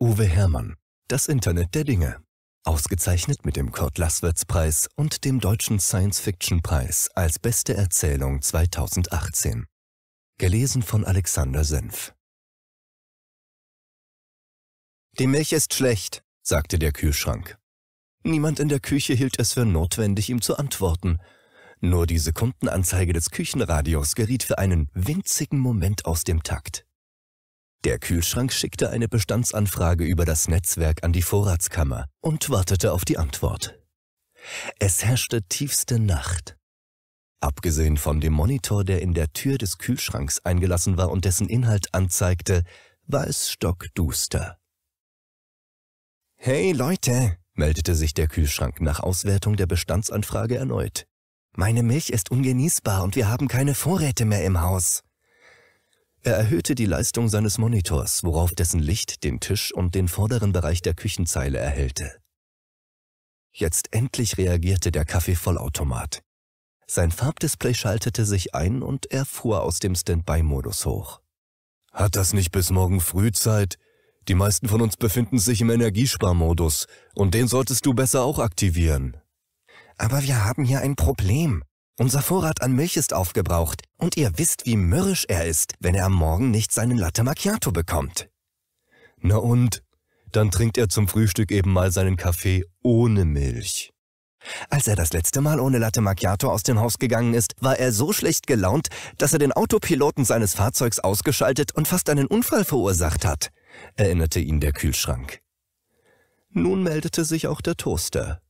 Uwe Hermann. Das Internet der Dinge. Ausgezeichnet mit dem Kurt Laßwärts Preis und dem Deutschen Science-Fiction-Preis als beste Erzählung 2018. Gelesen von Alexander Senf. Die Milch ist schlecht, sagte der Kühlschrank. Niemand in der Küche hielt es für notwendig, ihm zu antworten. Nur die Sekundenanzeige des Küchenradios geriet für einen winzigen Moment aus dem Takt. Der Kühlschrank schickte eine Bestandsanfrage über das Netzwerk an die Vorratskammer und wartete auf die Antwort. Es herrschte tiefste Nacht. Abgesehen von dem Monitor, der in der Tür des Kühlschranks eingelassen war und dessen Inhalt anzeigte, war es stockduster. Hey Leute, meldete sich der Kühlschrank nach Auswertung der Bestandsanfrage erneut. Meine Milch ist ungenießbar und wir haben keine Vorräte mehr im Haus. Er erhöhte die Leistung seines Monitors, worauf dessen Licht den Tisch und den vorderen Bereich der Küchenzeile erhellte. Jetzt endlich reagierte der Kaffeevollautomat. Sein Farbdisplay schaltete sich ein und er fuhr aus dem Standby-Modus hoch. Hat das nicht bis morgen früh Zeit? Die meisten von uns befinden sich im Energiesparmodus und den solltest du besser auch aktivieren. Aber wir haben hier ein Problem, unser Vorrat an Milch ist aufgebraucht und ihr wisst, wie mürrisch er ist, wenn er am Morgen nicht seinen Latte Macchiato bekommt. Na und? Dann trinkt er zum Frühstück eben mal seinen Kaffee ohne Milch. Als er das letzte Mal ohne Latte Macchiato aus dem Haus gegangen ist, war er so schlecht gelaunt, dass er den Autopiloten seines Fahrzeugs ausgeschaltet und fast einen Unfall verursacht hat, erinnerte ihn der Kühlschrank. Nun meldete sich auch der Toaster.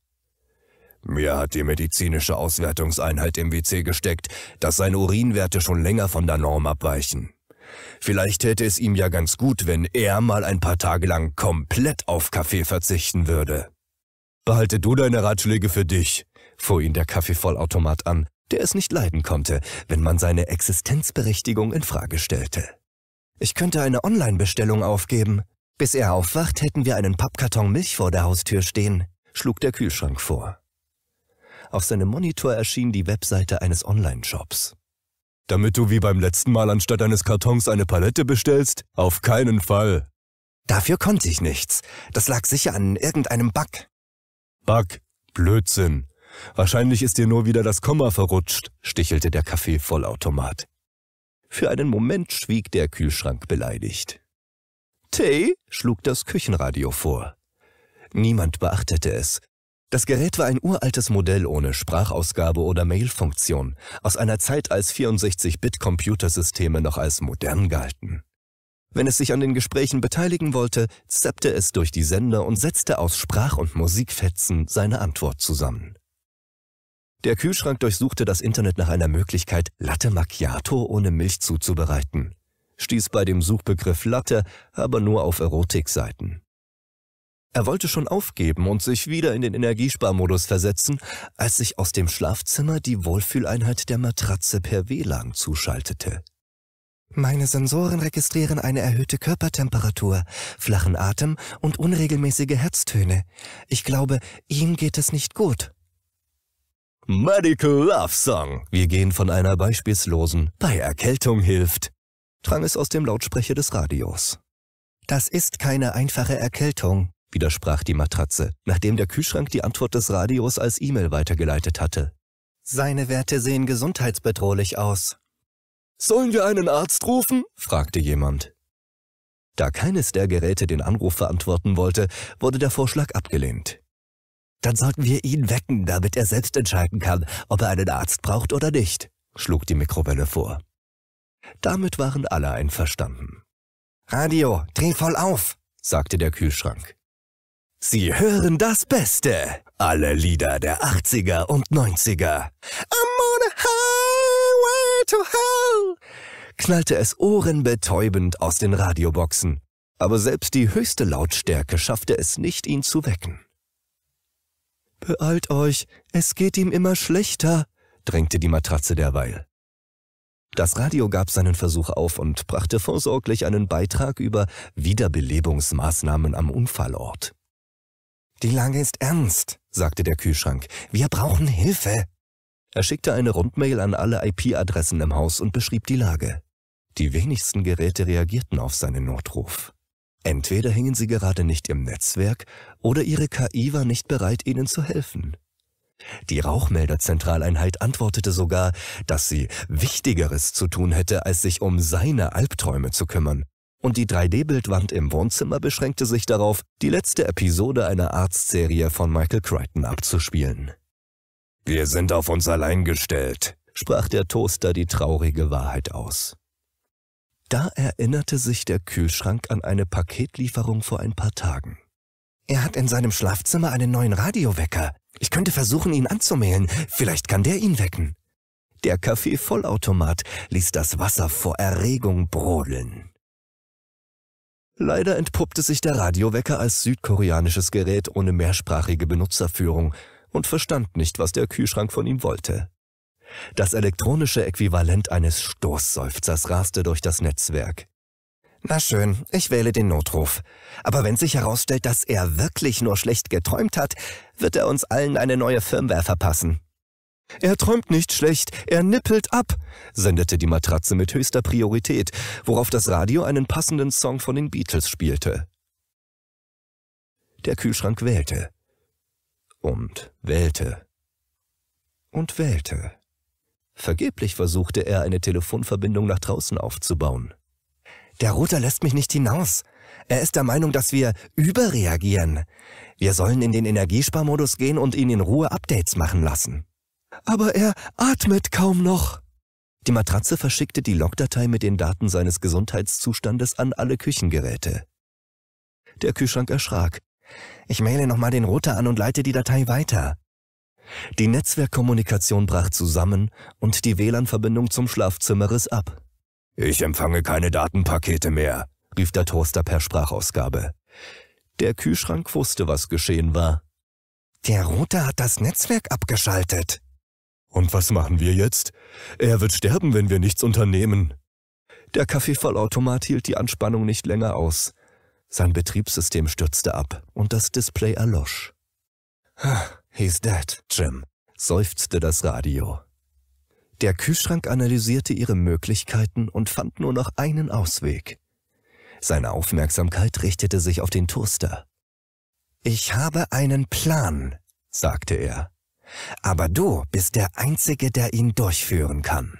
Mir hat die medizinische Auswertungseinheit im WC gesteckt, dass seine Urinwerte schon länger von der Norm abweichen. Vielleicht täte es ihm ja ganz gut, wenn er mal ein paar Tage lang komplett auf Kaffee verzichten würde. Behalte du deine Ratschläge für dich, fuhr ihn der Kaffeevollautomat an, der es nicht leiden konnte, wenn man seine Existenzberechtigung in Frage stellte. Ich könnte eine Online-Bestellung aufgeben. Bis er aufwacht, hätten wir einen Pappkarton Milch vor der Haustür stehen, schlug der Kühlschrank vor. Auf seinem Monitor erschien die Webseite eines Online-Shops. Damit du wie beim letzten Mal anstatt eines Kartons eine Palette bestellst? Auf keinen Fall. Dafür konnte ich nichts. Das lag sicher an irgendeinem Bug. Bug? Blödsinn. Wahrscheinlich ist dir nur wieder das Komma verrutscht, stichelte der Kaffeevollautomat. Für einen Moment schwieg der Kühlschrank beleidigt. Tee? schlug das Küchenradio vor. Niemand beachtete es, das Gerät war ein uraltes Modell ohne Sprachausgabe oder Mailfunktion, aus einer Zeit, als 64-Bit-Computersysteme noch als modern galten. Wenn es sich an den Gesprächen beteiligen wollte, zappte es durch die Sender und setzte aus Sprach- und Musikfetzen seine Antwort zusammen. Der Kühlschrank durchsuchte das Internet nach einer Möglichkeit, Latte Macchiato ohne Milch zuzubereiten, stieß bei dem Suchbegriff Latte aber nur auf Erotikseiten. Er wollte schon aufgeben und sich wieder in den Energiesparmodus versetzen, als sich aus dem Schlafzimmer die Wohlfühleinheit der Matratze per WLAN zuschaltete. Meine Sensoren registrieren eine erhöhte Körpertemperatur, flachen Atem und unregelmäßige Herztöne. Ich glaube, ihm geht es nicht gut. Medical Love Song. Wir gehen von einer beispielslosen bei Erkältung hilft, drang es aus dem Lautsprecher des Radios. Das ist keine einfache Erkältung, widersprach die Matratze, nachdem der Kühlschrank die Antwort des Radios als E-Mail weitergeleitet hatte. Seine Werte sehen gesundheitsbedrohlich aus. Sollen wir einen Arzt rufen? fragte jemand. Da keines der Geräte den Anruf verantworten wollte, wurde der Vorschlag abgelehnt. Dann sollten wir ihn wecken, damit er selbst entscheiden kann, ob er einen Arzt braucht oder nicht, schlug die Mikrowelle vor. Damit waren alle einverstanden. Radio, dreh voll auf, sagte der Kühlschrank. Sie hören das Beste. Alle Lieder der 80er und 90er. I'm on a highway to hell. Knallte es ohrenbetäubend aus den Radioboxen. Aber selbst die höchste Lautstärke schaffte es nicht, ihn zu wecken. Beeilt euch, es geht ihm immer schlechter, drängte die Matratze derweil. Das Radio gab seinen Versuch auf und brachte vorsorglich einen Beitrag über Wiederbelebungsmaßnahmen am Unfallort. Die Lage ist ernst, sagte der Kühlschrank. Wir brauchen Hilfe. Er schickte eine Rundmail an alle IP-Adressen im Haus und beschrieb die Lage. Die wenigsten Geräte reagierten auf seinen Notruf. Entweder hingen sie gerade nicht im Netzwerk oder ihre KI war nicht bereit, ihnen zu helfen. Die Rauchmelderzentraleinheit antwortete sogar, dass sie Wichtigeres zu tun hätte, als sich um seine Albträume zu kümmern. Und die 3D-Bildwand im Wohnzimmer beschränkte sich darauf, die letzte Episode einer Arztserie von Michael Crichton abzuspielen. Wir sind auf uns allein gestellt, sprach der Toaster die traurige Wahrheit aus. Da erinnerte sich der Kühlschrank an eine Paketlieferung vor ein paar Tagen. Er hat in seinem Schlafzimmer einen neuen Radiowecker. Ich könnte versuchen, ihn anzumählen. Vielleicht kann der ihn wecken. Der Kaffeevollautomat ließ das Wasser vor Erregung brodeln. Leider entpuppte sich der Radiowecker als südkoreanisches Gerät ohne mehrsprachige Benutzerführung und verstand nicht, was der Kühlschrank von ihm wollte. Das elektronische Äquivalent eines Stoßseufzers raste durch das Netzwerk. Na schön, ich wähle den Notruf. Aber wenn sich herausstellt, dass er wirklich nur schlecht geträumt hat, wird er uns allen eine neue Firmware verpassen. Er träumt nicht schlecht, er nippelt ab, sendete die Matratze mit höchster Priorität, worauf das Radio einen passenden Song von den Beatles spielte. Der Kühlschrank wählte und wählte und wählte. Vergeblich versuchte er, eine Telefonverbindung nach draußen aufzubauen. Der Router lässt mich nicht hinaus. Er ist der Meinung, dass wir überreagieren. Wir sollen in den Energiesparmodus gehen und ihn in Ruhe Updates machen lassen. Aber er atmet kaum noch. Die Matratze verschickte die Logdatei mit den Daten seines Gesundheitszustandes an alle Küchengeräte. Der Kühlschrank erschrak. Ich maile nochmal den Router an und leite die Datei weiter. Die Netzwerkkommunikation brach zusammen und die WLAN-Verbindung zum Schlafzimmer riss ab. Ich empfange keine Datenpakete mehr, rief der Toaster per Sprachausgabe. Der Kühlschrank wusste, was geschehen war. Der Router hat das Netzwerk abgeschaltet. Und was machen wir jetzt? Er wird sterben, wenn wir nichts unternehmen. Der Kaffeevollautomat hielt die Anspannung nicht länger aus. Sein Betriebssystem stürzte ab und das Display erlosch. He's dead, Jim, seufzte das Radio. Der Kühlschrank analysierte ihre Möglichkeiten und fand nur noch einen Ausweg. Seine Aufmerksamkeit richtete sich auf den Toaster. Ich habe einen Plan, sagte er. Aber du bist der Einzige, der ihn durchführen kann.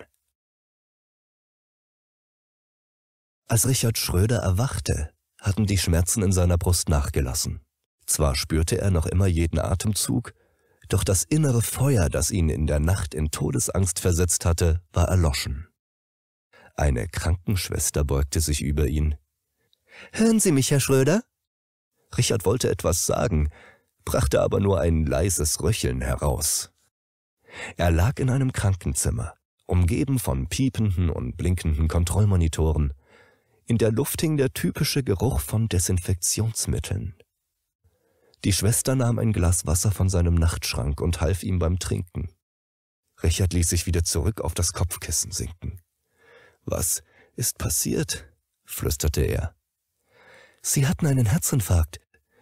Als Richard Schröder erwachte, hatten die Schmerzen in seiner Brust nachgelassen. Zwar spürte er noch immer jeden Atemzug, doch das innere Feuer, das ihn in der Nacht in Todesangst versetzt hatte, war erloschen. Eine Krankenschwester beugte sich über ihn. Hören Sie mich, Herr Schröder? Richard wollte etwas sagen, brachte aber nur ein leises Röcheln heraus. Er lag in einem Krankenzimmer, umgeben von piependen und blinkenden Kontrollmonitoren. In der Luft hing der typische Geruch von Desinfektionsmitteln. Die Schwester nahm ein Glas Wasser von seinem Nachtschrank und half ihm beim Trinken. Richard ließ sich wieder zurück auf das Kopfkissen sinken. Was ist passiert? flüsterte er. Sie hatten einen Herzinfarkt.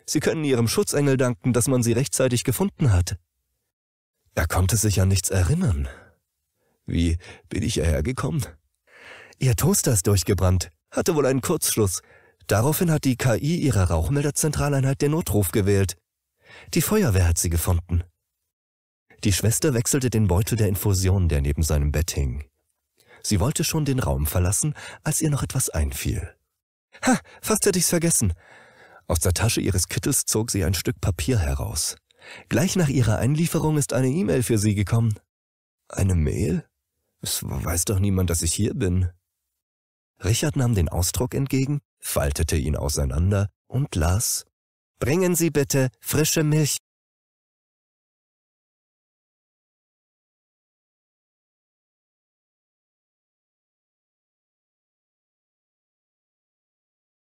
Sie können Ihrem Schutzengel danken, dass man Sie rechtzeitig gefunden hat. Er konnte sich an nichts erinnern. Wie bin ich hierher gekommen? Ihr Toaster ist durchgebrannt, hatte wohl einen Kurzschluss, Daraufhin hat die KI ihrer Rauchmelderzentraleinheit den Notruf gewählt. Die Feuerwehr hat sie gefunden. Die Schwester wechselte den Beutel der Infusion, der neben seinem Bett hing. Sie wollte schon den Raum verlassen, als ihr noch etwas einfiel. Ha, fast hätte ich's vergessen. Aus der Tasche ihres Kittels zog sie ein Stück Papier heraus. Gleich nach ihrer Einlieferung ist eine E-Mail für sie gekommen. Eine Mail? Es weiß doch niemand, dass ich hier bin. Richard nahm den Ausdruck entgegen faltete ihn auseinander und las Bringen Sie bitte frische Milch